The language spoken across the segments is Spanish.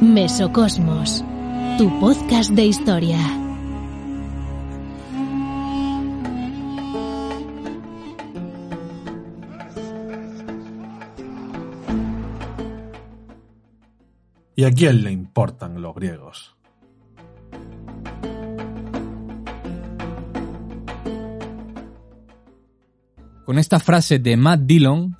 Mesocosmos, tu podcast de historia. ¿Y a quién le importan los griegos? Con esta frase de Matt Dillon,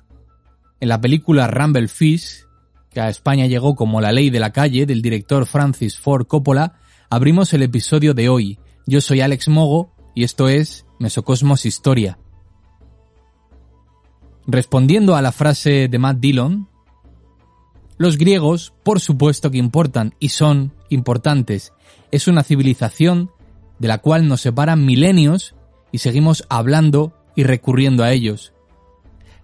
en la película Rumble Fish, que a España llegó como La ley de la calle del director Francis Ford Coppola, abrimos el episodio de hoy. Yo soy Alex Mogo y esto es Mesocosmos Historia. Respondiendo a la frase de Matt Dillon, los griegos, por supuesto que importan y son importantes. Es una civilización de la cual nos separan milenios y seguimos hablando y recurriendo a ellos.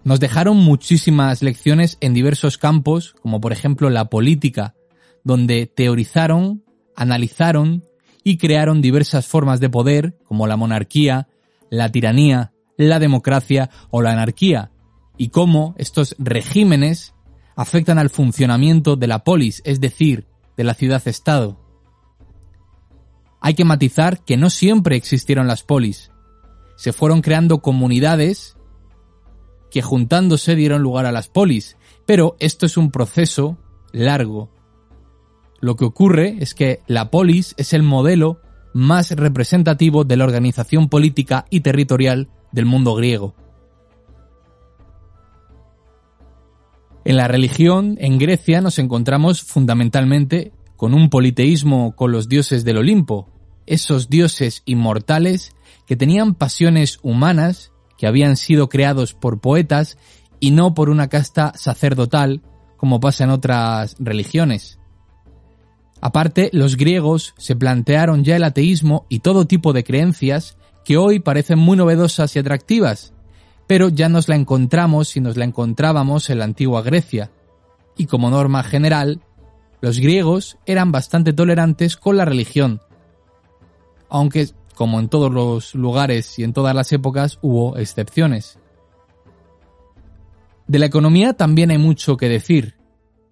Nos dejaron muchísimas lecciones en diversos campos, como por ejemplo la política, donde teorizaron, analizaron y crearon diversas formas de poder, como la monarquía, la tiranía, la democracia o la anarquía, y cómo estos regímenes afectan al funcionamiento de la polis, es decir, de la ciudad-estado. Hay que matizar que no siempre existieron las polis. Se fueron creando comunidades que juntándose dieron lugar a las polis, pero esto es un proceso largo. Lo que ocurre es que la polis es el modelo más representativo de la organización política y territorial del mundo griego. En la religión, en Grecia, nos encontramos fundamentalmente con un politeísmo con los dioses del Olimpo, esos dioses inmortales que tenían pasiones humanas que habían sido creados por poetas y no por una casta sacerdotal, como pasa en otras religiones. Aparte, los griegos se plantearon ya el ateísmo y todo tipo de creencias que hoy parecen muy novedosas y atractivas, pero ya nos la encontramos si nos la encontrábamos en la antigua Grecia. Y como norma general, los griegos eran bastante tolerantes con la religión, aunque como en todos los lugares y en todas las épocas, hubo excepciones. De la economía también hay mucho que decir.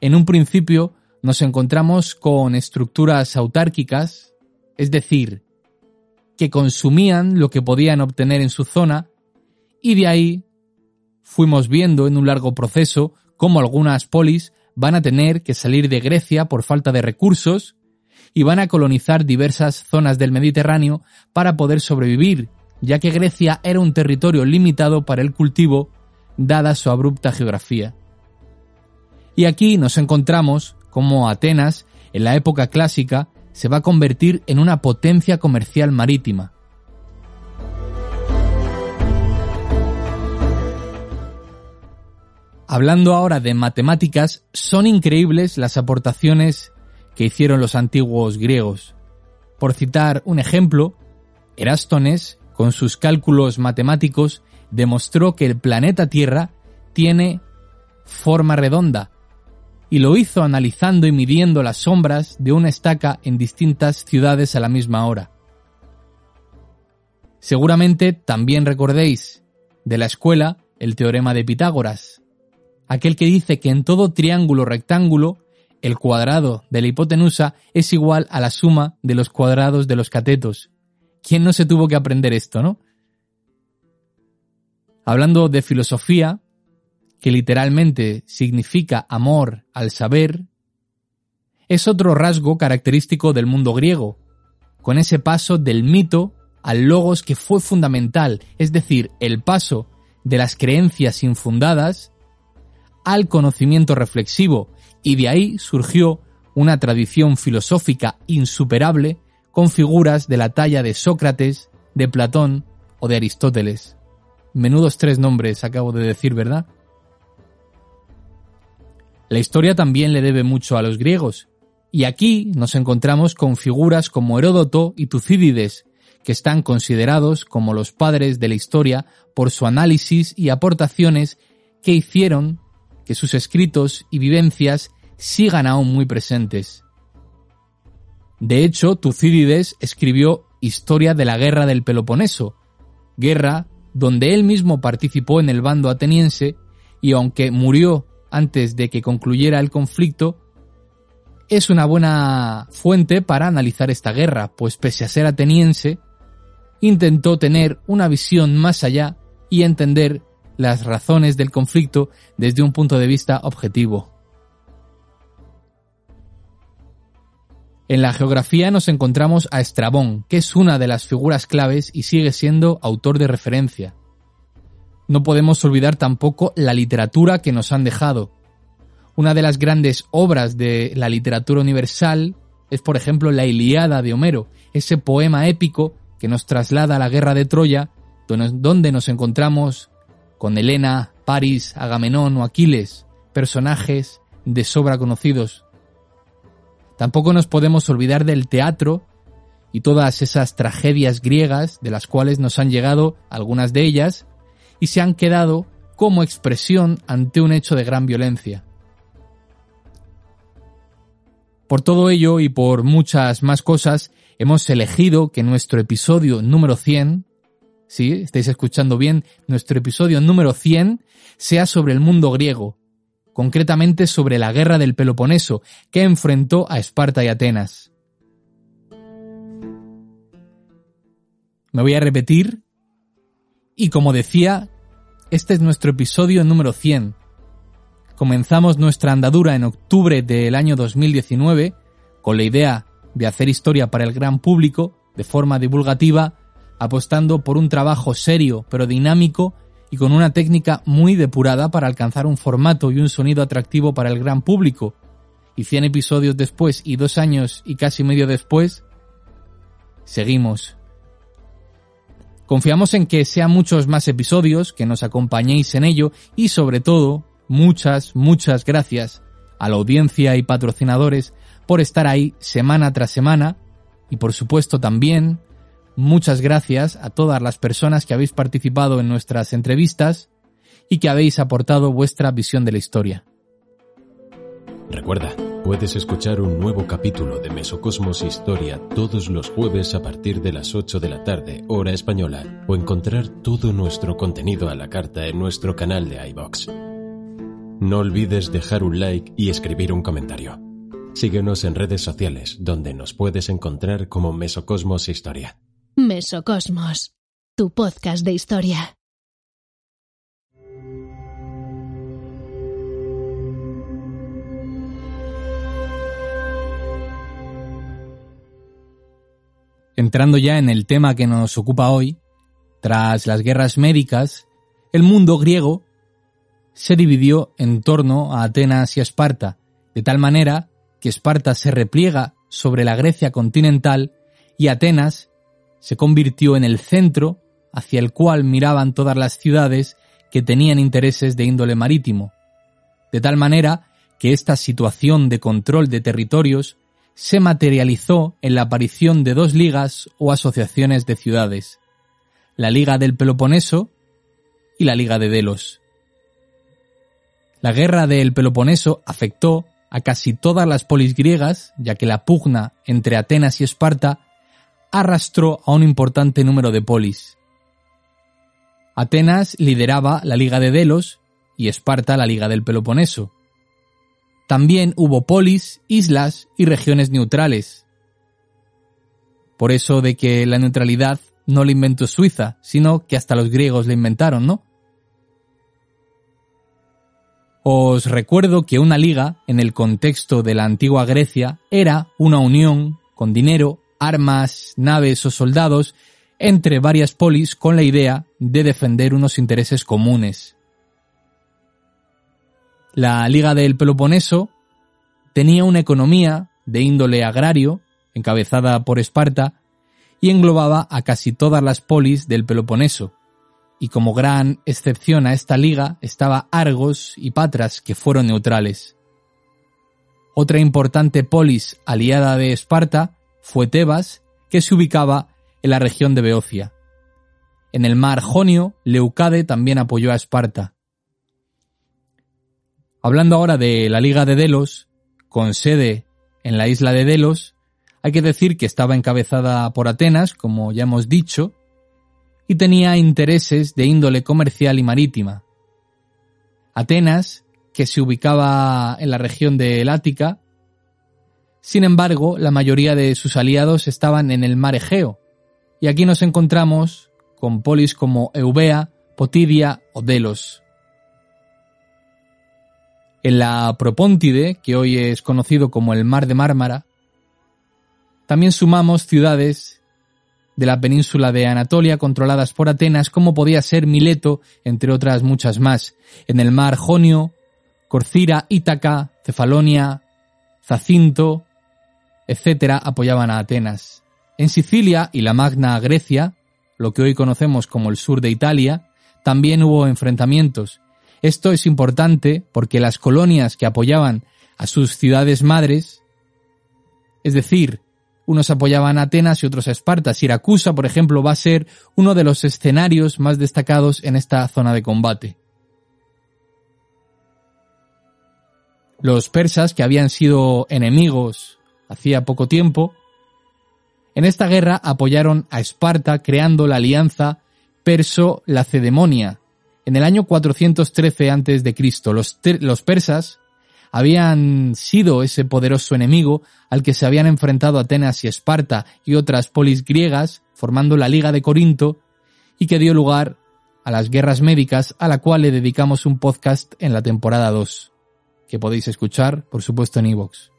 En un principio nos encontramos con estructuras autárquicas, es decir, que consumían lo que podían obtener en su zona, y de ahí fuimos viendo en un largo proceso cómo algunas polis van a tener que salir de Grecia por falta de recursos y van a colonizar diversas zonas del Mediterráneo para poder sobrevivir, ya que Grecia era un territorio limitado para el cultivo, dada su abrupta geografía. Y aquí nos encontramos como Atenas, en la época clásica, se va a convertir en una potencia comercial marítima. Hablando ahora de matemáticas, son increíbles las aportaciones que hicieron los antiguos griegos. Por citar un ejemplo, Erástones, con sus cálculos matemáticos, demostró que el planeta Tierra tiene forma redonda, y lo hizo analizando y midiendo las sombras de una estaca en distintas ciudades a la misma hora. Seguramente también recordéis de la escuela el teorema de Pitágoras, aquel que dice que en todo triángulo rectángulo el cuadrado de la hipotenusa es igual a la suma de los cuadrados de los catetos. ¿Quién no se tuvo que aprender esto, no? Hablando de filosofía, que literalmente significa amor al saber, es otro rasgo característico del mundo griego, con ese paso del mito al logos que fue fundamental, es decir, el paso de las creencias infundadas al conocimiento reflexivo y de ahí surgió una tradición filosófica insuperable con figuras de la talla de Sócrates, de Platón o de Aristóteles. Menudos tres nombres acabo de decir, ¿verdad? La historia también le debe mucho a los griegos, y aquí nos encontramos con figuras como Heródoto y Tucídides, que están considerados como los padres de la historia por su análisis y aportaciones que hicieron que sus escritos y vivencias sigan aún muy presentes. De hecho, Tucídides escribió Historia de la Guerra del Peloponeso, guerra donde él mismo participó en el bando ateniense y aunque murió antes de que concluyera el conflicto, es una buena fuente para analizar esta guerra, pues pese a ser ateniense, intentó tener una visión más allá y entender las razones del conflicto desde un punto de vista objetivo. En la geografía nos encontramos a Estrabón, que es una de las figuras claves y sigue siendo autor de referencia. No podemos olvidar tampoco la literatura que nos han dejado. Una de las grandes obras de la literatura universal es, por ejemplo, la Iliada de Homero, ese poema épico que nos traslada a la guerra de Troya, donde nos encontramos con Helena, París, Agamenón o Aquiles, personajes de sobra conocidos. Tampoco nos podemos olvidar del teatro y todas esas tragedias griegas de las cuales nos han llegado algunas de ellas y se han quedado como expresión ante un hecho de gran violencia. Por todo ello y por muchas más cosas, hemos elegido que nuestro episodio número 100, sí, estáis escuchando bien, nuestro episodio número 100 sea sobre el mundo griego, concretamente sobre la guerra del Peloponeso, que enfrentó a Esparta y Atenas. Me voy a repetir, y como decía, este es nuestro episodio número 100, comenzamos nuestra andadura en octubre del año 2019 con la idea de hacer historia para el gran público de forma divulgativa, apostando por un trabajo serio pero dinámico y con una técnica muy depurada para alcanzar un formato y un sonido atractivo para el gran público. Y 100 episodios después y dos años y casi medio después, seguimos. Confiamos en que sean muchos más episodios, que nos acompañéis en ello y sobre todo muchas, muchas gracias a la audiencia y patrocinadores por estar ahí semana tras semana y por supuesto también muchas gracias a todas las personas que habéis participado en nuestras entrevistas y que habéis aportado vuestra visión de la historia. Recuerda, puedes escuchar un nuevo capítulo de Mesocosmos Historia todos los jueves a partir de las 8 de la tarde, hora española, o encontrar todo nuestro contenido a la carta en nuestro canal de iBox. No olvides dejar un like y escribir un comentario. Síguenos en redes sociales, donde nos puedes encontrar como Mesocosmos Historia. Mesocosmos, tu podcast de historia. Entrando ya en el tema que nos ocupa hoy, tras las guerras médicas, el mundo griego se dividió en torno a Atenas y Esparta, de tal manera que Esparta se repliega sobre la Grecia continental y Atenas se convirtió en el centro hacia el cual miraban todas las ciudades que tenían intereses de índole marítimo, de tal manera que esta situación de control de territorios se materializó en la aparición de dos ligas o asociaciones de ciudades, la Liga del Peloponeso y la Liga de Delos. La guerra del Peloponeso afectó a casi todas las polis griegas, ya que la pugna entre Atenas y Esparta arrastró a un importante número de polis. Atenas lideraba la Liga de Delos y Esparta la Liga del Peloponeso. También hubo polis, islas y regiones neutrales. Por eso de que la neutralidad no la inventó Suiza, sino que hasta los griegos la inventaron, ¿no? Os recuerdo que una liga, en el contexto de la antigua Grecia, era una unión con dinero, armas, naves o soldados entre varias polis con la idea de defender unos intereses comunes. La Liga del Peloponeso tenía una economía de índole agrario, encabezada por Esparta, y englobaba a casi todas las polis del Peloponeso, y como gran excepción a esta liga estaba Argos y Patras, que fueron neutrales. Otra importante polis aliada de Esparta fue Tebas, que se ubicaba en la región de Beocia. En el mar Jonio, Leucade también apoyó a Esparta. Hablando ahora de la Liga de Delos, con sede en la isla de Delos, hay que decir que estaba encabezada por Atenas, como ya hemos dicho, y tenía intereses de índole comercial y marítima. Atenas, que se ubicaba en la región de Ática, sin embargo, la mayoría de sus aliados estaban en el mar Egeo, y aquí nos encontramos con polis como Eubea, Potidia o Delos. En la Propóntide, que hoy es conocido como el Mar de Mármara, también sumamos ciudades de la península de Anatolia controladas por Atenas, como podía ser Mileto, entre otras muchas más. En el mar Jonio, Corcira, Ítaca, Cefalonia, Zacinto, etc., apoyaban a Atenas. En Sicilia y la Magna Grecia, lo que hoy conocemos como el sur de Italia, también hubo enfrentamientos. Esto es importante porque las colonias que apoyaban a sus ciudades madres, es decir, unos apoyaban a Atenas y otros a Esparta. Siracusa, por ejemplo, va a ser uno de los escenarios más destacados en esta zona de combate. Los persas, que habían sido enemigos hacía poco tiempo, en esta guerra apoyaron a Esparta creando la alianza perso-lacedemonia. En el año 413 a.C., los, los persas habían sido ese poderoso enemigo al que se habían enfrentado Atenas y Esparta y otras polis griegas, formando la Liga de Corinto, y que dio lugar a las guerras médicas, a la cual le dedicamos un podcast en la temporada 2, que podéis escuchar, por supuesto, en iVoox.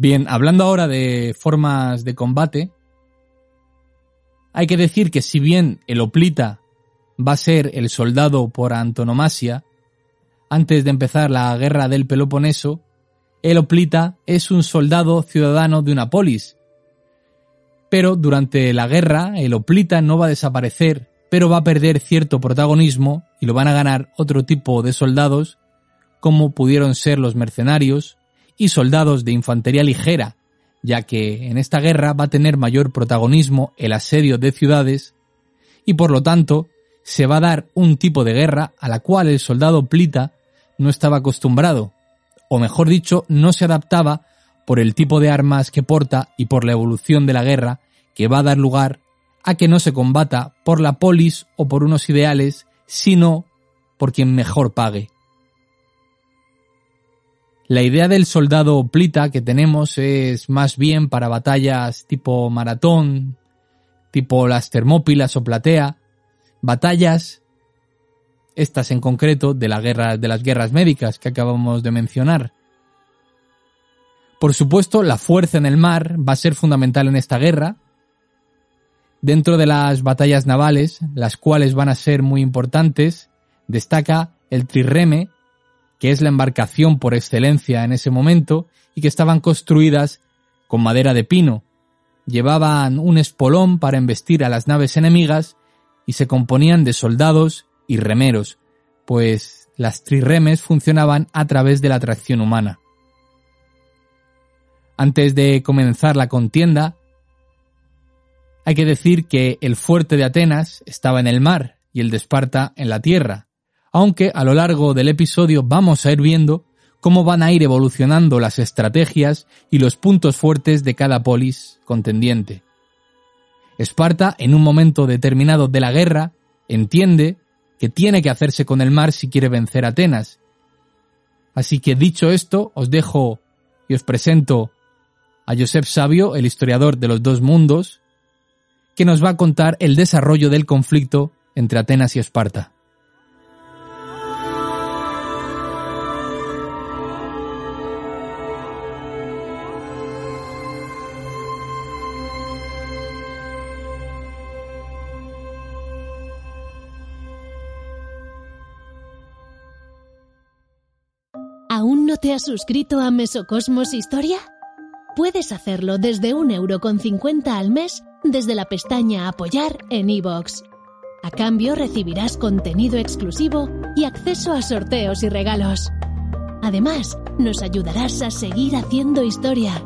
Bien, hablando ahora de formas de combate, hay que decir que si bien el hoplita va a ser el soldado por antonomasia, antes de empezar la guerra del Peloponeso, el hoplita es un soldado ciudadano de una polis. Pero durante la guerra el hoplita no va a desaparecer, pero va a perder cierto protagonismo y lo van a ganar otro tipo de soldados, como pudieron ser los mercenarios, y soldados de infantería ligera, ya que en esta guerra va a tener mayor protagonismo el asedio de ciudades y por lo tanto se va a dar un tipo de guerra a la cual el soldado plita no estaba acostumbrado, o mejor dicho, no se adaptaba por el tipo de armas que porta y por la evolución de la guerra que va a dar lugar a que no se combata por la polis o por unos ideales, sino por quien mejor pague. La idea del soldado plita que tenemos es más bien para batallas tipo maratón, tipo las Termópilas o Platea, batallas, estas en concreto, de, la guerra, de las guerras médicas que acabamos de mencionar. Por supuesto, la fuerza en el mar va a ser fundamental en esta guerra. Dentro de las batallas navales, las cuales van a ser muy importantes, destaca el trireme, que es la embarcación por excelencia en ese momento y que estaban construidas con madera de pino. Llevaban un espolón para embestir a las naves enemigas y se componían de soldados y remeros, pues las trirremes funcionaban a través de la tracción humana. Antes de comenzar la contienda, hay que decir que el fuerte de Atenas estaba en el mar y el de Esparta en la tierra, aunque a lo largo del episodio vamos a ir viendo cómo van a ir evolucionando las estrategias y los puntos fuertes de cada polis contendiente. Esparta, en un momento determinado de la guerra, entiende que tiene que hacerse con el mar si quiere vencer a Atenas. Así que dicho esto, os dejo y os presento a Josep Sabio, el historiador de los dos mundos, que nos va a contar el desarrollo del conflicto entre Atenas y Esparta. Te has suscrito a Mesocosmos Historia? Puedes hacerlo desde un euro con al mes desde la pestaña Apoyar en iVoox. A cambio recibirás contenido exclusivo y acceso a sorteos y regalos. Además, nos ayudarás a seguir haciendo historia.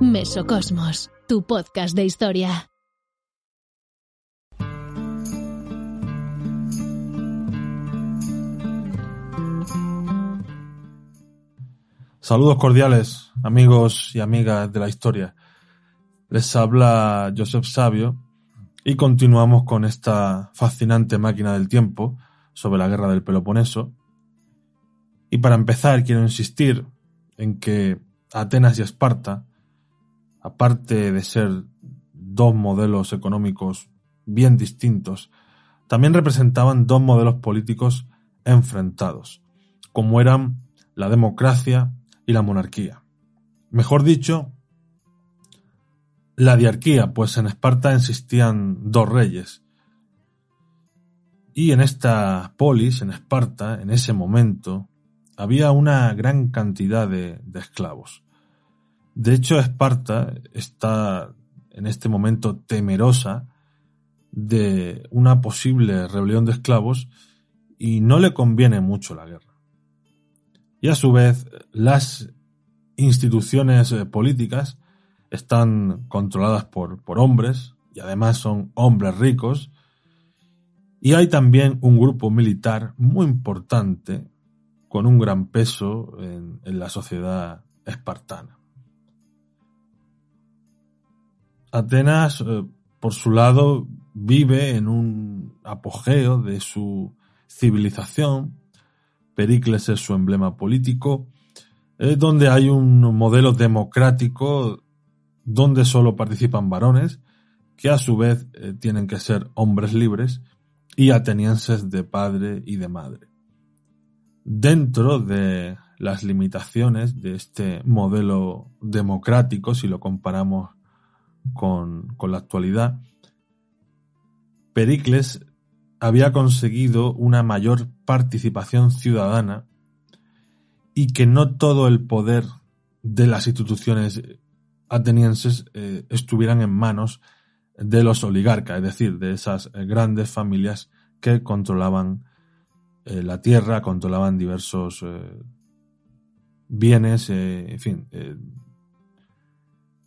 Mesocosmos, tu podcast de historia. Saludos cordiales, amigos y amigas de la historia. Les habla Joseph Sabio y continuamos con esta fascinante máquina del tiempo sobre la guerra del Peloponeso. Y para empezar quiero insistir en que Atenas y Esparta, aparte de ser dos modelos económicos bien distintos, también representaban dos modelos políticos enfrentados, como eran la democracia y la monarquía. Mejor dicho, la diarquía, pues en Esparta existían dos reyes. Y en esta polis, en Esparta, en ese momento, había una gran cantidad de, de esclavos. De hecho, Esparta está en este momento temerosa de una posible rebelión de esclavos y no le conviene mucho la guerra. Y a su vez, las instituciones eh, políticas están controladas por, por hombres y además son hombres ricos. Y hay también un grupo militar muy importante con un gran peso en, la sociedad espartana. Atenas, eh, por su lado, vive en un apogeo de su civilización. Pericles es su emblema político, es donde hay un modelo democrático donde solo participan varones, que a su vez eh, tienen que ser hombres libres y atenienses de padre y de madre. Dentro de las limitaciones de este modelo democrático, si lo comparamos con, con la actualidad, Pericles había conseguido una mayor participación ciudadana y que no todo el poder de las instituciones atenienses eh, estuvieran en manos de los oligarcas, es decir, de esas eh, grandes familias que controlaban eh, la tierra, controlaban diversos bienes, en fin,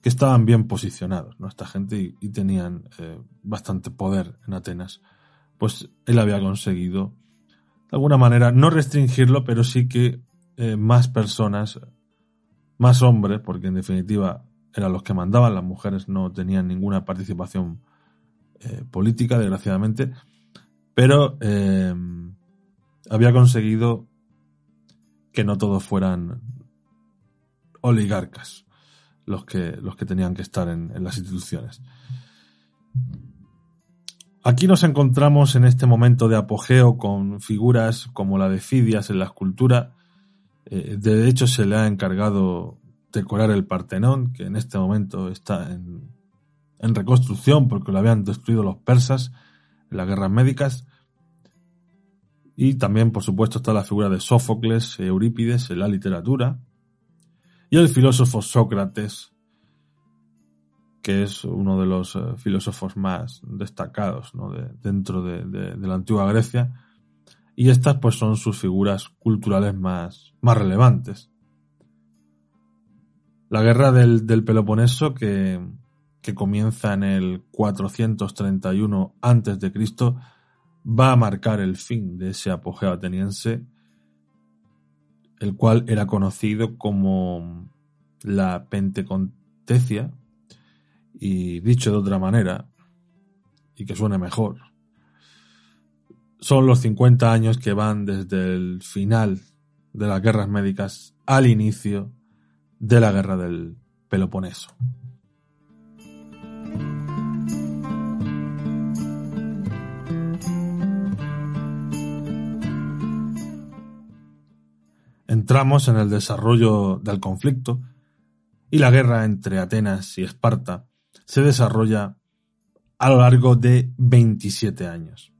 que estaban bien posicionados, ¿no? Esta gente y, tenían bastante poder en Atenas. Pues él había conseguido, de alguna manera, no restringirlo, pero sí que eh, más personas, más hombres, porque en definitiva eran los que mandaban, las mujeres no tenían ninguna participación eh, política, desgraciadamente, pero había conseguido que no todos fueran oligarcas los que, los que tenían que estar en, las instituciones. Aquí nos encontramos en este momento de apogeo con figuras como la de Fidias en la escultura. Eh, de hecho, se le ha encargado decorar el Partenón, que en este momento está en, en reconstrucción porque lo habían destruido los persas en las guerras médicas. Y también, por supuesto, está la figura de Sófocles, Eurípides en la literatura y el filósofo Sócrates, que es uno de los eh, filósofos más destacados dentro de, la antigua Grecia, y estas pues son sus figuras culturales más, más relevantes. La guerra del, Peloponeso, que, que, comienza en el 431 a.C., va a marcar el fin de ese apogeo ateniense el cual era conocido como la Pentecontecia, y dicho de otra manera, y que suene mejor, son los 50 años que van desde el final de las guerras médicas al inicio de la guerra del Peloponeso. entramos en el desarrollo del conflicto y la guerra entre Atenas y Esparta se desarrolla a lo largo de 27 años.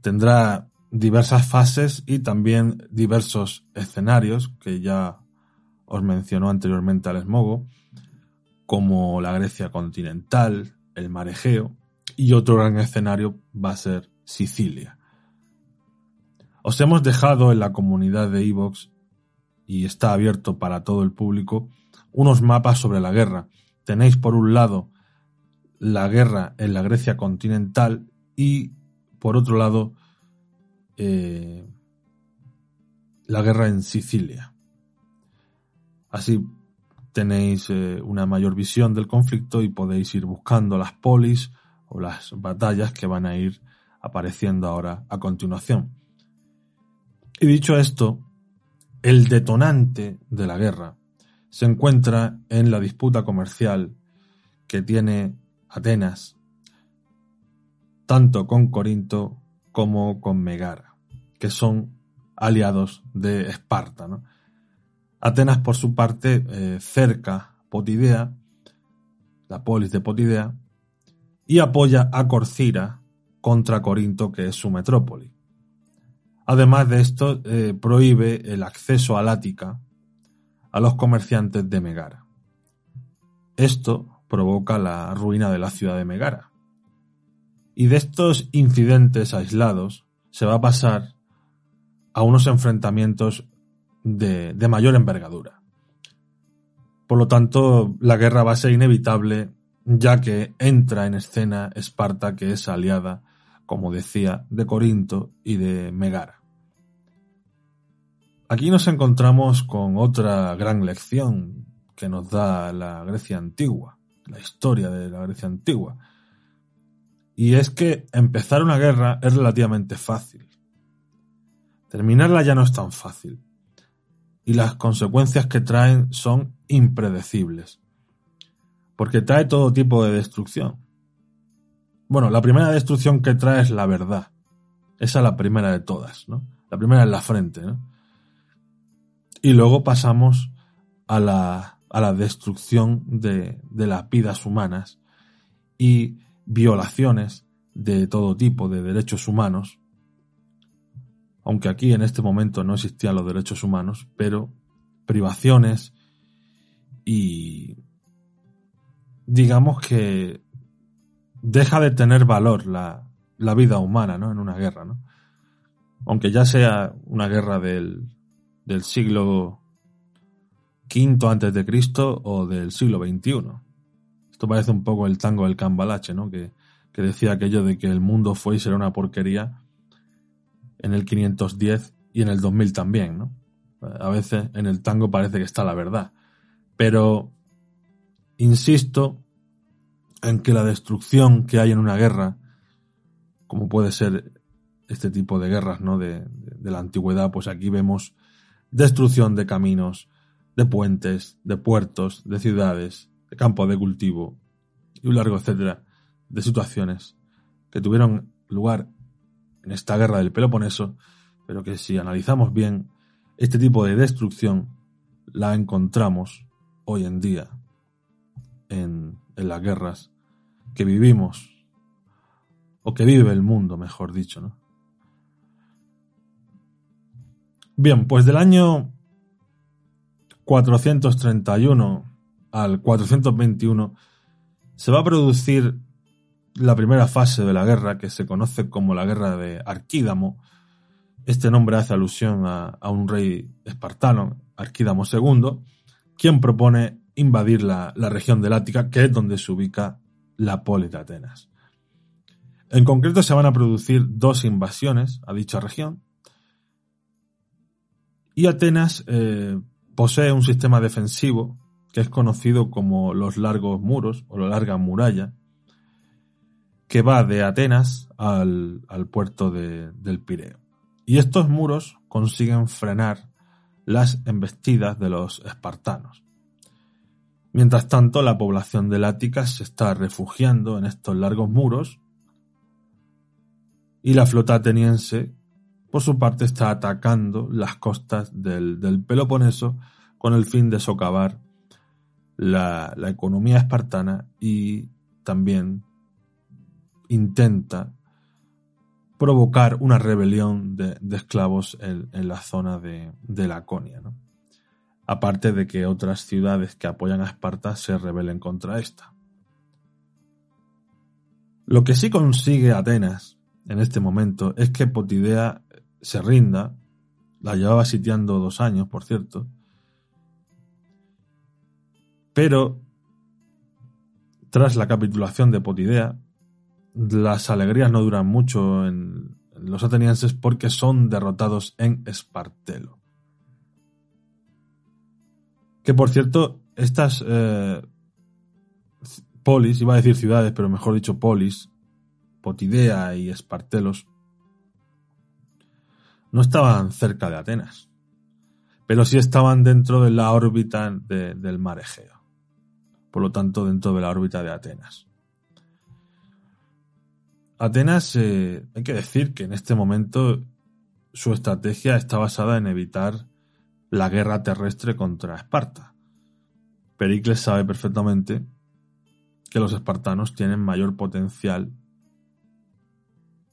Tendrá diversas fases y también diversos escenarios que ya os mencionó anteriormente al Esmogo, como la Grecia continental, el mar Egeo, y otro gran escenario va a ser Sicilia. Os hemos dejado en la comunidad de Evox y está abierto para todo el público unos mapas sobre la guerra. Tenéis por un lado la guerra en la Grecia continental y por otro lado eh, la guerra en Sicilia. Así tenéis eh, una mayor visión del conflicto y podéis ir buscando las polis o las batallas que van a ir apareciendo ahora a continuación. Y dicho esto, el detonante de la guerra se encuentra en la disputa comercial que tiene Atenas tanto con Corinto como con Megara, que son aliados de Esparta. Atenas, por su parte, eh, cerca Potidea, la polis de Potidea, y apoya a Corcira contra Corinto, que es su metrópoli. Además de esto, eh, prohíbe el acceso a Ática a los comerciantes de Megara. Esto provoca la ruina de la ciudad de Megara. Y de estos incidentes aislados se va a pasar a unos enfrentamientos de, mayor envergadura. Por lo tanto, la guerra va a ser inevitable ya que entra en escena Esparta, que es aliada, como decía, de Corinto y de Megara. Aquí nos encontramos con otra gran lección que nos da la Grecia antigua, la historia de la Grecia antigua. Y es que empezar una guerra es relativamente fácil. Terminarla ya no es tan fácil. Y las consecuencias que traen son impredecibles. Porque trae todo tipo de destrucción. Bueno, la primera destrucción que trae es la verdad. Esa es la primera de todas, ¿no? La primera es la frente, ¿no? Y luego pasamos a la a la destrucción de, las vidas humanas y violaciones de todo tipo de derechos humanos, aunque aquí en este momento no existían los derechos humanos, pero privaciones y digamos que deja de tener valor la, vida humana ¿no? en una guerra, ¿no? aunque ya sea una guerra del, del siglo quinto antes de Cristo o del siglo XXI. Esto parece un poco el tango del cambalache, ¿no? Que, que decía aquello de que el mundo fue y será una porquería en el 510 y en el 2000 también, ¿no? A veces en el tango parece que está la verdad. Pero insisto en que la destrucción que hay en una guerra, como puede ser este tipo de guerras, ¿no? De, de la antigüedad, pues aquí vemos destrucción de caminos, de puentes, de puertos, de ciudades, de campos de cultivo y un largo etcétera de situaciones que tuvieron lugar en esta guerra del Peloponeso, pero que si analizamos bien, este tipo de destrucción la encontramos hoy en día en, en las guerras que vivimos, o que vive el mundo, mejor dicho, ¿no? Bien, pues del año 431 al 421 se va a producir la primera fase de la guerra que se conoce como la guerra de Arquídamo. Este nombre hace alusión a, un rey espartano, Arquídamo II, quien propone invadir la, región del Ática, que es donde se ubica la polis de Atenas. En concreto se van a producir dos invasiones a dicha región y Atenas eh, Posee un sistema defensivo que es conocido como los largos muros o la larga muralla, que va de Atenas al, puerto del Pireo. Y estos muros consiguen frenar las embestidas de los espartanos. Mientras tanto, la población del Ática se está refugiando en estos largos muros y la flota ateniense por su parte está atacando las costas del, Peloponeso con el fin de socavar la, economía espartana y también intenta provocar una rebelión de, esclavos en, la zona de, de Laconia. Aparte de que otras ciudades que apoyan a Esparta se rebelen contra esta. Lo que sí consigue Atenas en este momento es que Potidea se rinda. La llevaba sitiando dos años, por cierto. Pero, tras la capitulación de Potidea, las alegrías no duran mucho en los atenienses porque son derrotados en Espartelo. Que por cierto, estas eh, polis, iba a decir ciudades, pero mejor dicho polis, Potidea y Espartelos, no estaban cerca de Atenas, pero sí estaban dentro de la órbita del mar Egeo, por lo tanto dentro de la órbita de Atenas. Atenas, eh, hay que decir que en este momento su estrategia está basada en evitar la guerra terrestre contra Esparta. Pericles sabe perfectamente que los espartanos tienen mayor potencial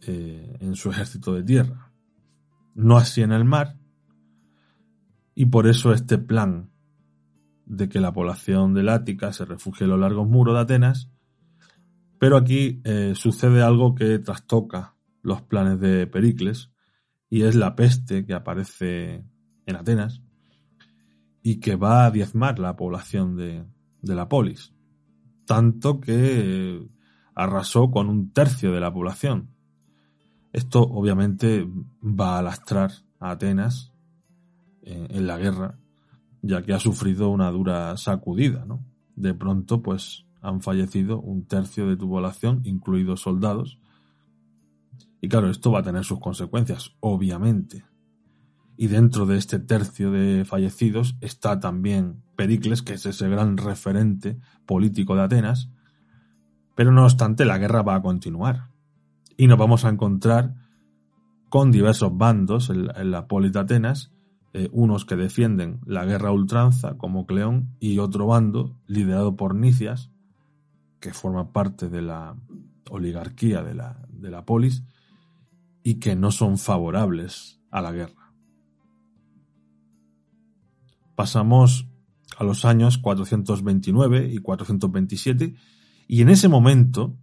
eh, en su ejército de tierra. No así en el mar. Y por eso este plan de que la población del Ática se refugie en los largos muros de Atenas. Pero aquí eh, sucede algo que trastoca los planes de Pericles y es la peste que aparece en Atenas y que va a diezmar la población de, de la polis. Tanto que arrasó con un tercio de la población. Esto obviamente va a lastrar a Atenas eh, en la guerra, ya que ha sufrido una dura sacudida, ¿no? De pronto, pues han fallecido un tercio de tu población, incluidos soldados. Y claro, esto va a tener sus consecuencias, obviamente. Y dentro de este tercio de fallecidos está también Pericles, que es ese gran referente político de Atenas. Pero no obstante, la guerra va a continuar y nos vamos a encontrar con diversos bandos en, la polis de Atenas, eh, unos que defienden la guerra ultranza, como Cleón, y otro bando liderado por Nicias, que forma parte de la oligarquía de la, de la polis, y que no son favorables a la guerra. Pasamos a los años 429 y 427, y en ese momento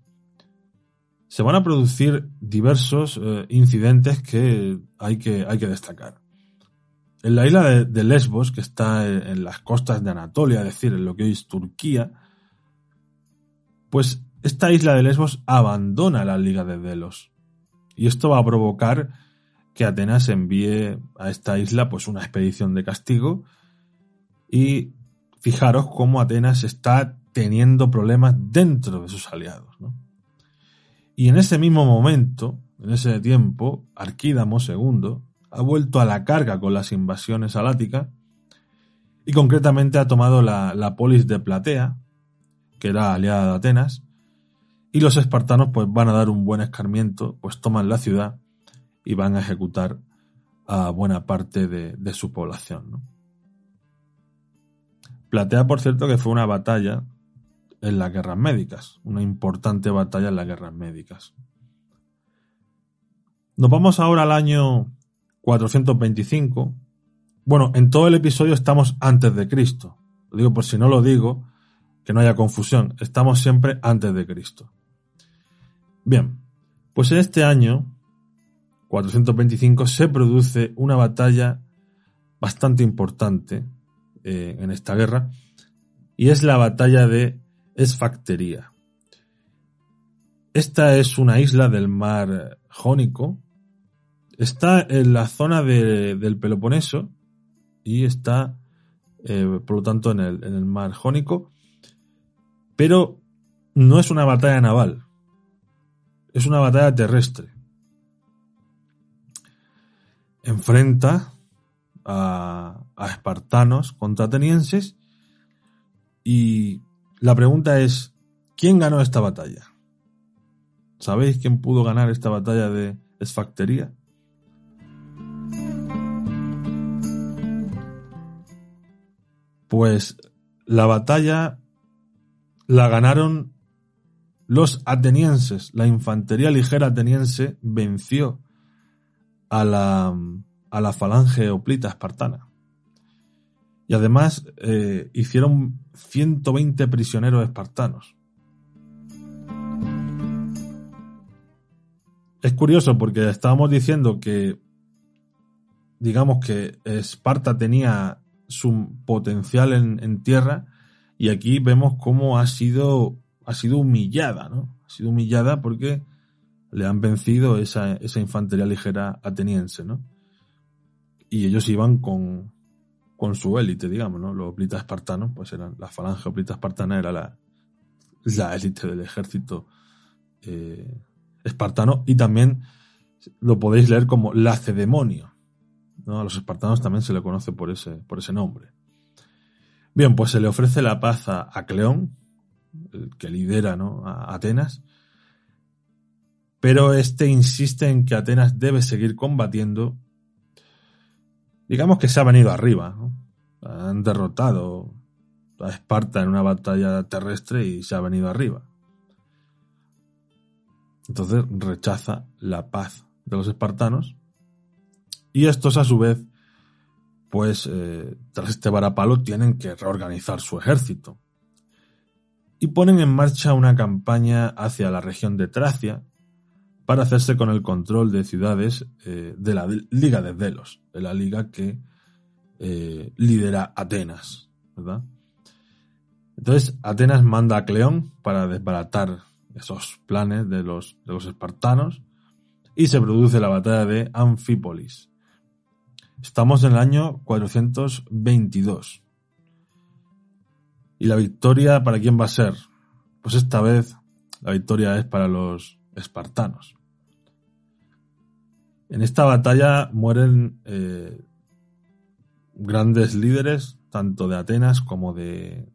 se van a producir diversos eh, incidentes que hay, que hay que destacar. En la isla de, Lesbos, que está en, las costas de Anatolia, es decir, en lo que hoy es Turquía, pues esta isla de Lesbos abandona la Liga de Delos. Y esto va a provocar que Atenas envíe a esta isla pues una expedición de castigo y fijaros cómo Atenas está teniendo problemas dentro de sus aliados. ¿no? Y en ese mismo momento, en ese tiempo, Arquídamo II ha vuelto a la carga con las invasiones al Ática y concretamente ha tomado la, polis de Platea, que era aliada de Atenas, y los espartanos pues van a dar un buen escarmiento, pues toman la ciudad y van a ejecutar a buena parte de su población. Platea, por cierto, que fue una batalla en las guerras médicas, una importante batalla en las guerras médicas. Nos vamos ahora al año 425. Bueno, en todo el episodio estamos antes de Cristo. Lo digo por si no lo digo, que no haya confusión. Estamos siempre antes de Cristo. Bien, pues en este año 425 se produce una batalla bastante importante eh, en esta guerra y es la batalla de es Factería. Esta es una isla del mar Jónico. Está en la zona del Peloponeso y está, eh, por lo tanto, en el, en el mar Jónico. Pero no es una batalla naval. Es una batalla terrestre. Enfrenta a, a espartanos contra atenienses y la pregunta es, ¿quién ganó esta batalla? ¿Sabéis quién pudo ganar esta batalla de Esfactería? Pues la batalla la ganaron los atenienses. La infantería ligera ateniense venció a la, a la falange oplita espartana. Y además eh, hicieron 120 prisioneros espartanos. Es curioso porque estábamos diciendo que, digamos que Esparta tenía su potencial en, tierra y aquí vemos cómo ha sido, ha sido humillada, ¿no? Ha sido humillada porque le han vencido esa, esa infantería ligera ateniense, ¿no? Y ellos iban con, con su élite, digamos, ¿no? Los hoplitas espartanos, pues eran la falange hoplita espartana era la, la élite del ejército eh, espartano y también lo podéis leer como lacedemonio. ¿no? A los espartanos también se le conoce por ese, por ese nombre. Bien, pues se le ofrece la paz a, Cleón, el que lidera ¿no? a Atenas, pero este insiste en que Atenas debe seguir combatiendo. Digamos que se ha venido arriba, han derrotado a Esparta en una batalla terrestre y se ha venido arriba. Entonces rechaza la paz de los espartanos y estos a su vez, pues eh, tras este varapalo tienen que reorganizar su ejército y ponen en marcha una campaña hacia la región de Tracia para hacerse con el control de ciudades eh, de la Liga de Delos, de la liga que eh, lidera Atenas, ¿verdad? Entonces Atenas manda a Cleón para desbaratar esos planes de los, espartanos y se produce la batalla de Anfípolis. Estamos en el año 422. ¿Y la victoria para quién va a ser? Pues esta vez la victoria es para los espartanos. En esta batalla mueren eh, grandes líderes, tanto de Atenas como de,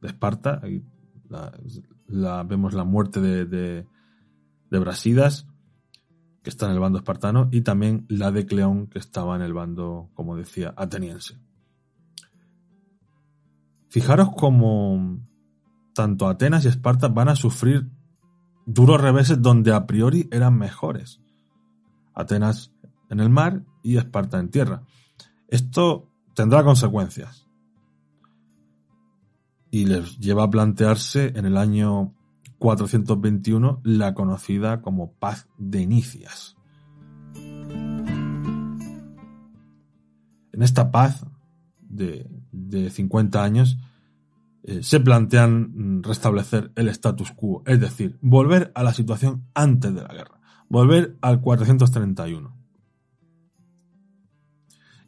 de Esparta. vemos la muerte de, de, de, Brasidas, que está en el bando espartano, y también la de Cleón, que estaba en el bando, como decía, ateniense. Fijaros cómo tanto Atenas y Esparta van a sufrir duros reveses donde a priori eran mejores. Atenas en el mar y Esparta en tierra. Esto tendrá consecuencias y les lleva a plantearse en el año 421 la conocida como paz de Nicias. En esta paz de, 50 años eh, se plantean restablecer el status quo, es decir, volver a la situación antes de la guerra, volver al 431.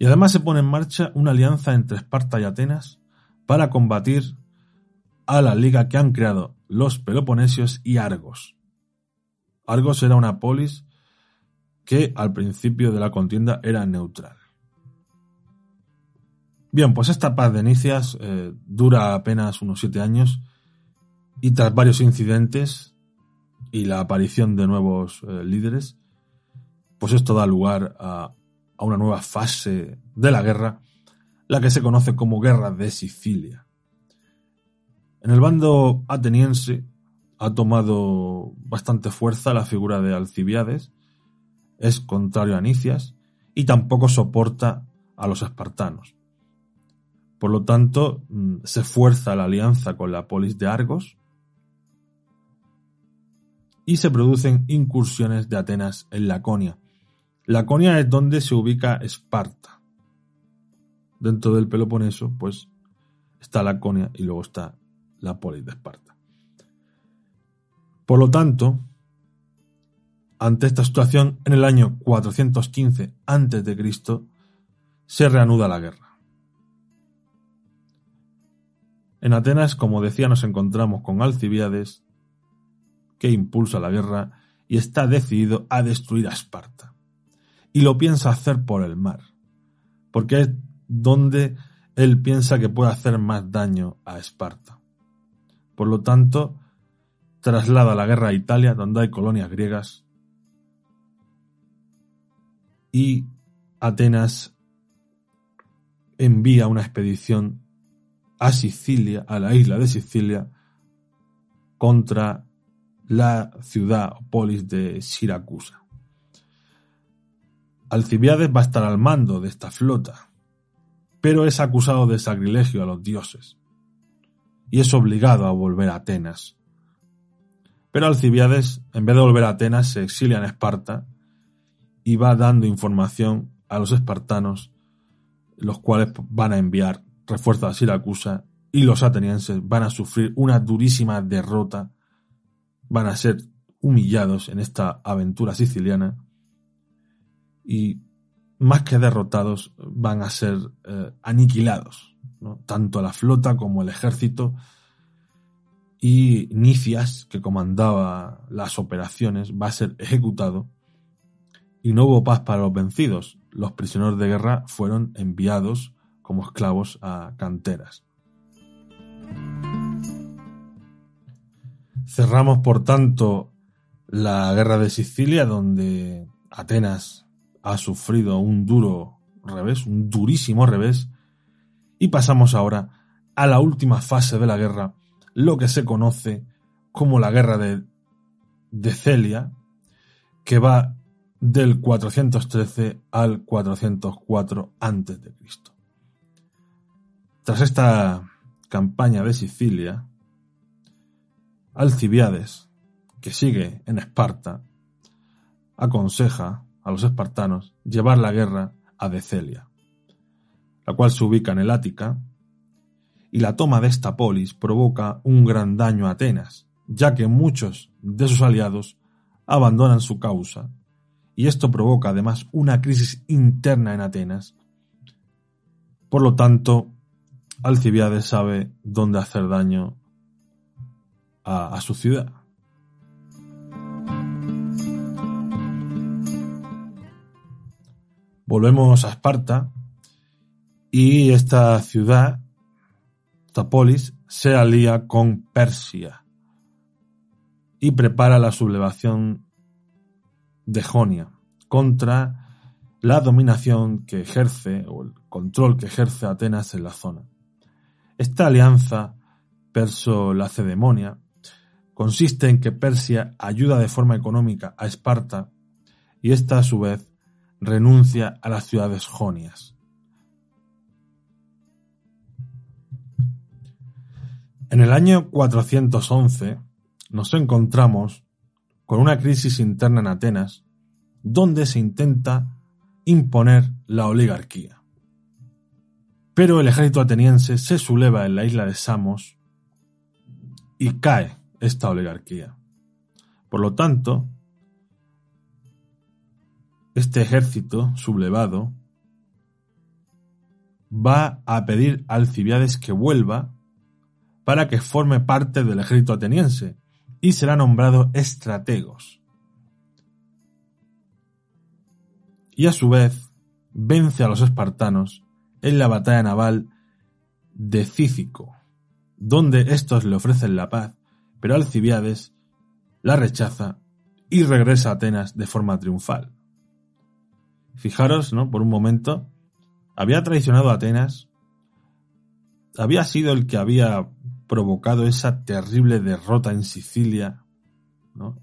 Y además se pone en marcha una alianza entre Esparta y Atenas para combatir a la liga que han creado los Peloponesios y Argos. Argos era una polis que al principio de la contienda era neutral. Bien, pues esta paz de Nicias eh, dura apenas unos siete años y tras varios incidentes y la aparición de nuevos eh, líderes, pues esto da lugar a, a una nueva fase de la guerra, la que se conoce como Guerra de Sicilia. En el bando ateniense ha tomado bastante fuerza la figura de Alcibiades, es contrario a Nicias y tampoco soporta a los espartanos. Por lo tanto, mm, se fuerza la alianza con la polis de Argos y se producen incursiones de Atenas en Laconia. Laconia es donde se ubica Esparta. Dentro del Peloponeso, pues está Laconia y luego está la polis de Esparta. Por lo tanto, ante esta situación, en el año 415 a.C., se reanuda la guerra. En Atenas, como decía, nos encontramos con Alcibiades, que impulsa la guerra y está decidido a destruir a Esparta. Y lo piensa hacer por el mar, porque es donde él piensa que puede hacer más daño a Esparta. Por lo tanto, traslada la guerra a Italia, donde hay colonias griegas, y Atenas envía una expedición a Sicilia, a la isla de Sicilia, contra la ciudad o polis de Siracusa. Alcibiades va a estar al mando de esta flota, pero es acusado de sacrilegio a los dioses y es obligado a volver a Atenas. Pero Alcibiades, en vez de volver a Atenas, se exilia en Esparta y va dando información a los espartanos, los cuales van a enviar refuerzos a Siracusa y los atenienses van a sufrir una durísima derrota, van a ser humillados en esta aventura siciliana y más que derrotados, van a ser eh, aniquilados. Tanto la flota como el ejército. Y Nicias, que comandaba las operaciones, va a ser ejecutado. Y no hubo paz para los vencidos. Los prisioneros de guerra fueron enviados como esclavos a canteras. Cerramos, por tanto, la guerra de Sicilia, donde Atenas ha sufrido un duro revés, un durísimo revés, y pasamos ahora a la última fase de la guerra, lo que se conoce como la guerra de, de Celia, que va del 413 al 404 a.C. Tras esta campaña de Sicilia, Alcibiades, que sigue en Esparta, aconseja a los espartanos llevar la guerra a Decelia, la cual se ubica en el Ática, y la toma de esta polis provoca un gran daño a Atenas, ya que muchos de sus aliados abandonan su causa, y esto provoca además una crisis interna en Atenas. Por lo tanto, Alcibiades sabe dónde hacer daño a, su ciudad. Volvemos a Esparta y esta ciudad, esta polis, se alía con Persia y prepara la sublevación de Jonia contra la dominación que ejerce o el control que ejerce Atenas en la zona. Esta alianza perso-lacedemonia consiste en que Persia ayuda de forma económica a Esparta y ésta a su vez renuncia a las ciudades jonias. En el año 411 nos encontramos con una crisis interna en Atenas donde se intenta imponer la oligarquía. Pero el ejército ateniense se subleva en la isla de Samos y cae esta oligarquía. Por lo tanto, este ejército sublevado va a pedir a Alcibiades que vuelva para que forme parte del ejército ateniense y será nombrado estrategos. Y a su vez vence a los espartanos en la batalla naval de Cícico, donde estos le ofrecen la paz pero Alcibiades la rechaza y regresa a Atenas de forma triunfal. Fijaros, ¿no? Por un momento, había traicionado a Atenas, había sido el que había provocado esa terrible derrota en Sicilia, ¿no?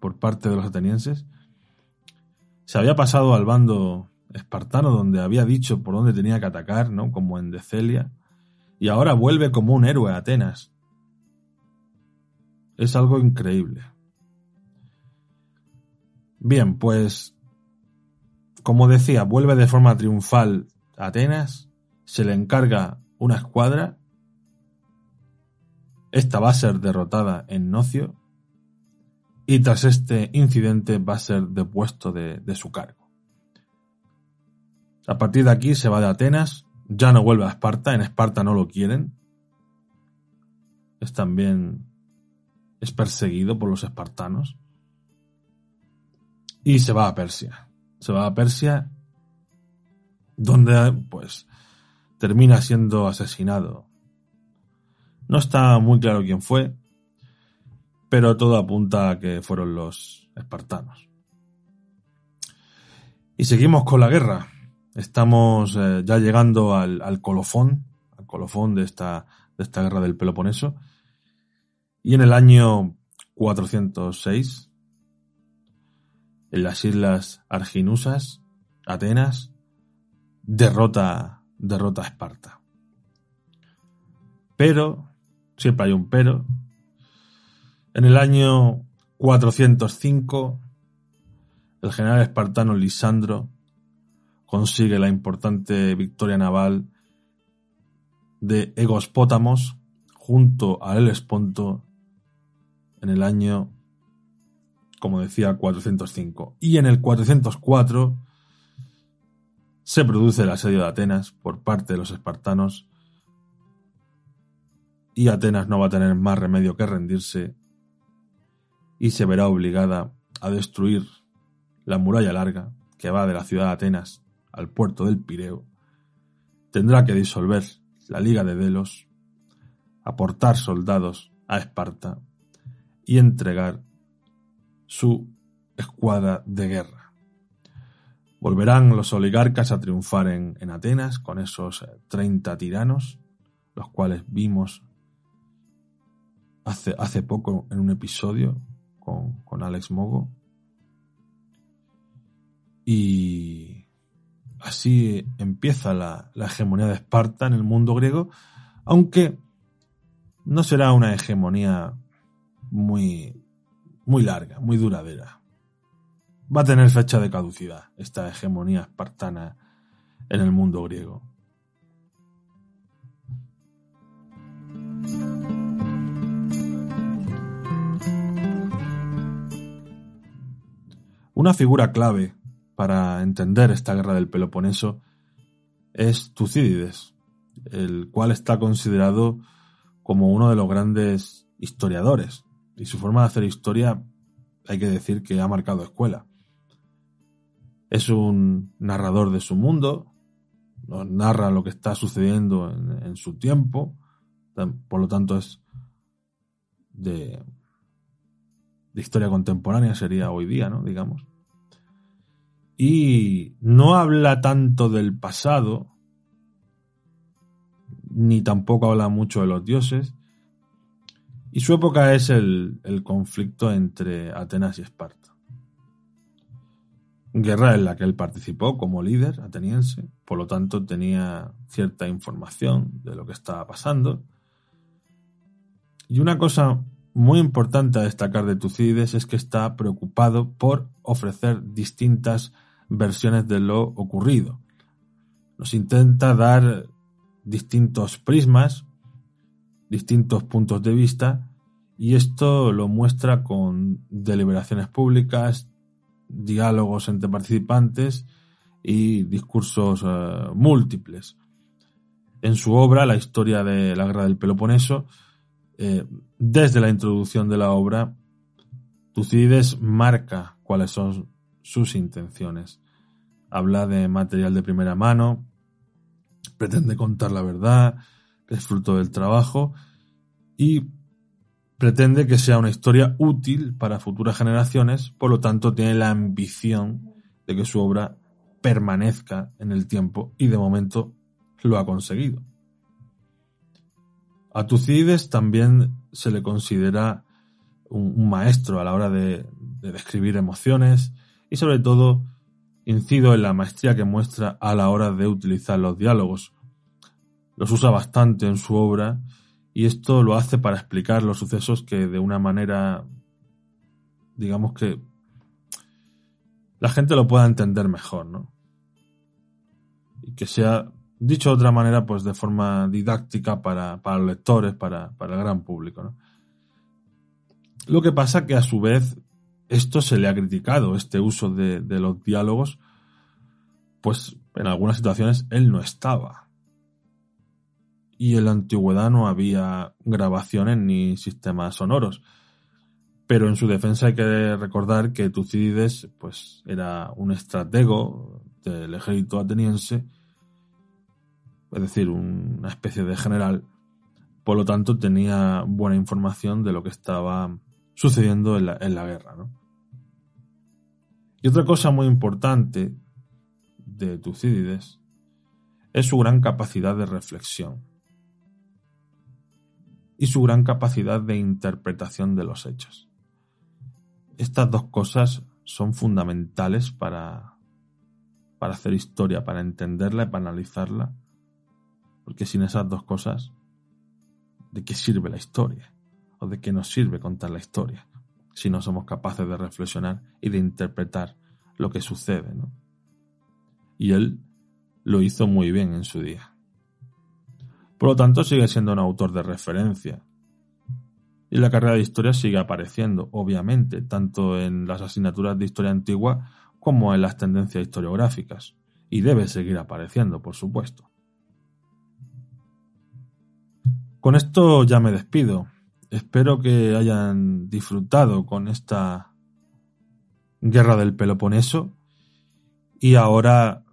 Por parte de los atenienses. Se había pasado al bando espartano donde había dicho por dónde tenía que atacar, ¿no? Como en Decelia. Y ahora vuelve como un héroe a Atenas es algo increíble. Bien, pues, como decía, vuelve de forma triunfal a Atenas, se le encarga una escuadra, esta va a ser derrotada en Nocio, y tras este incidente va a ser depuesto de, de su cargo. A partir de aquí se va de Atenas, ya no vuelve a Esparta, en Esparta no lo quieren. Es también es perseguido por los espartanos y se va a Persia. Se va a Persia donde pues termina siendo asesinado. No está muy claro quién fue, pero todo apunta a que fueron los espartanos. Y seguimos con la guerra. Estamos eh, ya llegando al, al, colofón, al colofón de esta, de esta guerra del Peloponeso. Y en el año 406, en las islas Arginusas, Atenas derrota, derrota a Esparta. Pero, siempre hay un pero, en el año 405, el general espartano Lisandro consigue la importante victoria naval de Egospótamos junto a Helesponto en el año, como decía, 405. Y en el 404 se produce el asedio de Atenas por parte de los espartanos y Atenas no va a tener más remedio que rendirse y se verá obligada a destruir la muralla larga que va de la ciudad de Atenas al puerto del Pireo. Tendrá que disolver la Liga de Delos, aportar soldados a Esparta y entregar su escuadra de guerra. Volverán los oligarcas a triunfar en, Atenas con esos 30 tiranos, los cuales vimos hace, hace poco en un episodio con, con Alex Mogo. Y así empieza la, la hegemonía de Esparta en el mundo griego, aunque no será una hegemonía muy, muy larga, muy duradera. Va a tener fecha de caducidad esta hegemonía espartana en el mundo griego. Una figura clave para entender esta guerra del Peloponeso es Tucídides, el cual está considerado como uno de los grandes historiadores y su forma de hacer historia hay que decir que ha marcado escuela. Es un narrador de su mundo, nos narra lo que está sucediendo en, su tiempo, por lo tanto es de, de historia contemporánea, sería hoy día, ¿no? Digamos. Y no habla tanto del pasado, ni tampoco habla mucho de los dioses, y su época es el, conflicto entre Atenas y Esparta. Guerra en la que él participó como líder ateniense, por lo tanto tenía cierta información de lo que estaba pasando. Y una cosa muy importante a destacar de Tucídides es que está preocupado por ofrecer distintas versiones de lo ocurrido. Nos intenta dar distintos prismas distintos puntos de vista y esto lo muestra con deliberaciones públicas, diálogos entre participantes y discursos eh, múltiples. En su obra, La historia de la guerra del Peloponeso, eh, desde la introducción de la obra, Tucídides marca cuáles son sus intenciones. Habla de material de primera mano, pretende contar la verdad, es fruto del trabajo y pretende que sea una historia útil para futuras generaciones, por lo tanto tiene la ambición de que su obra permanezca en el tiempo y de momento lo ha conseguido. A Tucídides también se le considera un, maestro a la hora de, de describir emociones y sobre todo incido en la maestría que muestra a la hora de utilizar los diálogos, los usa bastante en su obra y esto lo hace para explicar los sucesos que de una manera, digamos que la gente lo pueda entender mejor, ¿no? Y que sea dicho de otra manera, pues de forma didáctica para, para los lectores, para, para, el gran público. Lo que pasa que a su vez esto se le ha criticado, este uso de los diálogos, pues en algunas situaciones él no estaba y en la antigüedad no había grabaciones ni sistemas sonoros. Pero en su defensa hay que recordar que Tucídides pues, era un estratego del ejército ateniense, es decir, una especie de general, por lo tanto tenía buena información de lo que estaba sucediendo en la, guerra. ¿no? Y otra cosa muy importante de Tucídides es su gran capacidad de reflexión y su gran capacidad de interpretación de los hechos. Estas dos cosas son fundamentales para, para hacer historia, para entenderla y para analizarla, porque sin esas dos cosas, ¿de qué sirve la historia? ¿O de qué nos sirve contar la historia? Si no somos capaces de reflexionar y de interpretar lo que sucede, ¿no? Y él lo hizo muy bien en su día. Por lo tanto, sigue siendo un autor de referencia. Y la carrera de historia sigue apareciendo, obviamente, tanto en las asignaturas de historia antigua como en las tendencias historiográficas. y debe seguir apareciendo, por supuesto. Con esto ya me despido. Espero que hayan disfrutado con esta guerra del Peloponeso y ahora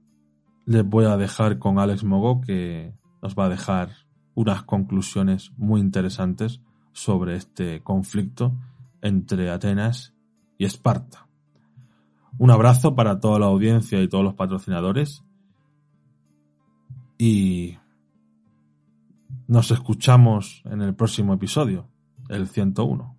les voy a dejar con Alex Mogo que nos va a dejar unas conclusiones muy interesantes sobre este conflicto entre Atenas y Esparta. Un abrazo para toda la audiencia y todos los patrocinadores y nos escuchamos en el próximo episodio, el 101.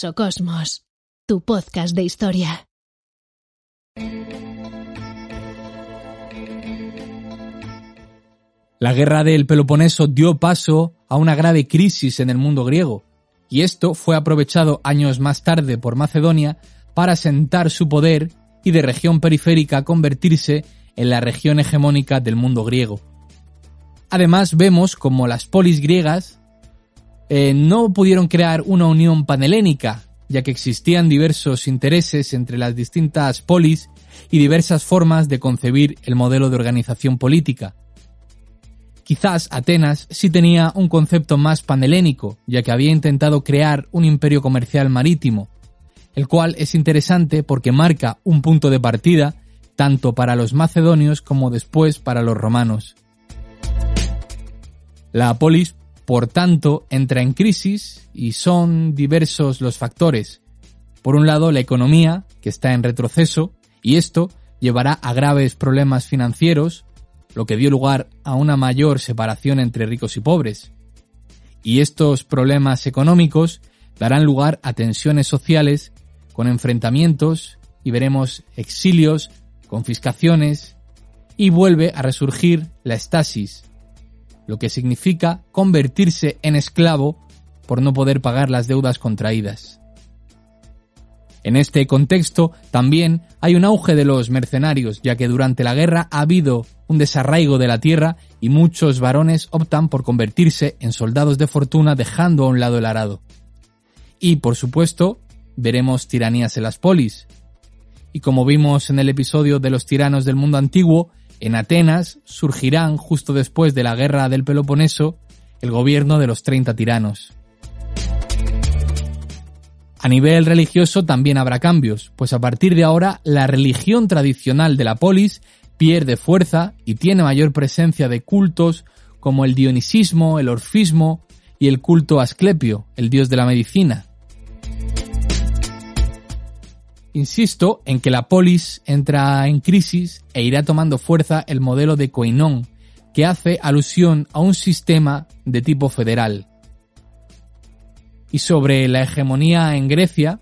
Mesocosmos, tu podcast de historia. La guerra del Peloponeso dio paso a una grave crisis en el mundo griego, y esto fue aprovechado años más tarde por Macedonia para sentar su poder y de región periférica convertirse en la región hegemónica del mundo griego. Además vemos como las polis griegas eh, no pudieron crear una unión panhelénica, ya que existían diversos intereses entre las distintas polis y diversas formas de concebir el modelo de organización política. Quizás Atenas sí tenía un concepto más panhelénico, ya que había intentado crear un imperio comercial marítimo, el cual es interesante porque marca un punto de partida tanto para los macedonios como después para los romanos. La polis por tanto, entra en crisis y son diversos los factores. Por un lado, la economía, que está en retroceso, y esto llevará a graves problemas financieros, lo que dio lugar a una mayor separación entre ricos y pobres. Y estos problemas económicos darán lugar a tensiones sociales con enfrentamientos y veremos exilios, confiscaciones y vuelve a resurgir la estasis, lo que significa convertirse en esclavo por no poder pagar las deudas contraídas. En este contexto también hay un auge de los mercenarios, ya que durante la guerra ha habido un desarraigo de la tierra y muchos varones optan por convertirse en soldados de fortuna dejando a un lado el arado. Y por supuesto, veremos tiranías en las polis. Y como vimos en el episodio de los tiranos del mundo antiguo, en Atenas surgirán, justo después de la guerra del Peloponeso, el gobierno de los 30 tiranos. A nivel religioso también habrá cambios, pues a partir de ahora la religión tradicional de la polis pierde fuerza y tiene mayor presencia de cultos como el dionisismo, el orfismo y el culto a Asclepio, el dios de la medicina. Insisto en que la polis entra en crisis e irá tomando fuerza el modelo de Koinon, que hace alusión a un sistema de tipo federal. Y sobre la hegemonía en Grecia,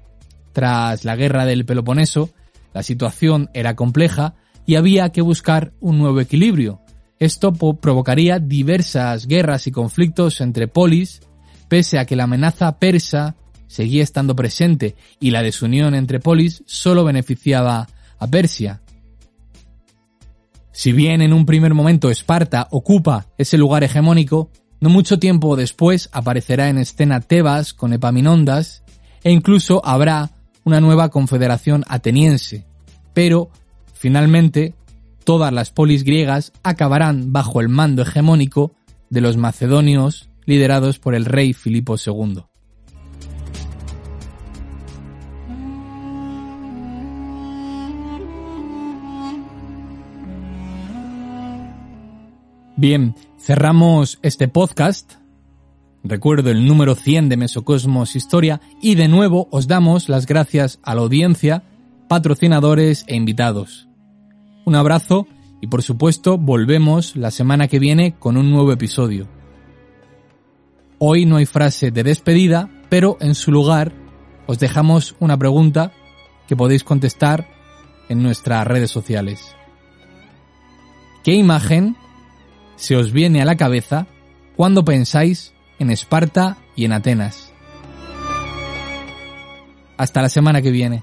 tras la guerra del Peloponeso, la situación era compleja y había que buscar un nuevo equilibrio. Esto provocaría diversas guerras y conflictos entre polis, pese a que la amenaza persa seguía estando presente y la desunión entre polis solo beneficiaba a Persia. Si bien en un primer momento Esparta ocupa ese lugar hegemónico, no mucho tiempo después aparecerá en escena Tebas con Epaminondas e incluso habrá una nueva confederación ateniense. Pero, finalmente, todas las polis griegas acabarán bajo el mando hegemónico de los macedonios liderados por el rey Filipo II. Bien, cerramos este podcast. Recuerdo el número 100 de Mesocosmos Historia y de nuevo os damos las gracias a la audiencia, patrocinadores e invitados. Un abrazo y por supuesto volvemos la semana que viene con un nuevo episodio. Hoy no hay frase de despedida, pero en su lugar os dejamos una pregunta que podéis contestar en nuestras redes sociales. ¿Qué imagen se os viene a la cabeza cuando pensáis en Esparta y en Atenas? Hasta la semana que viene.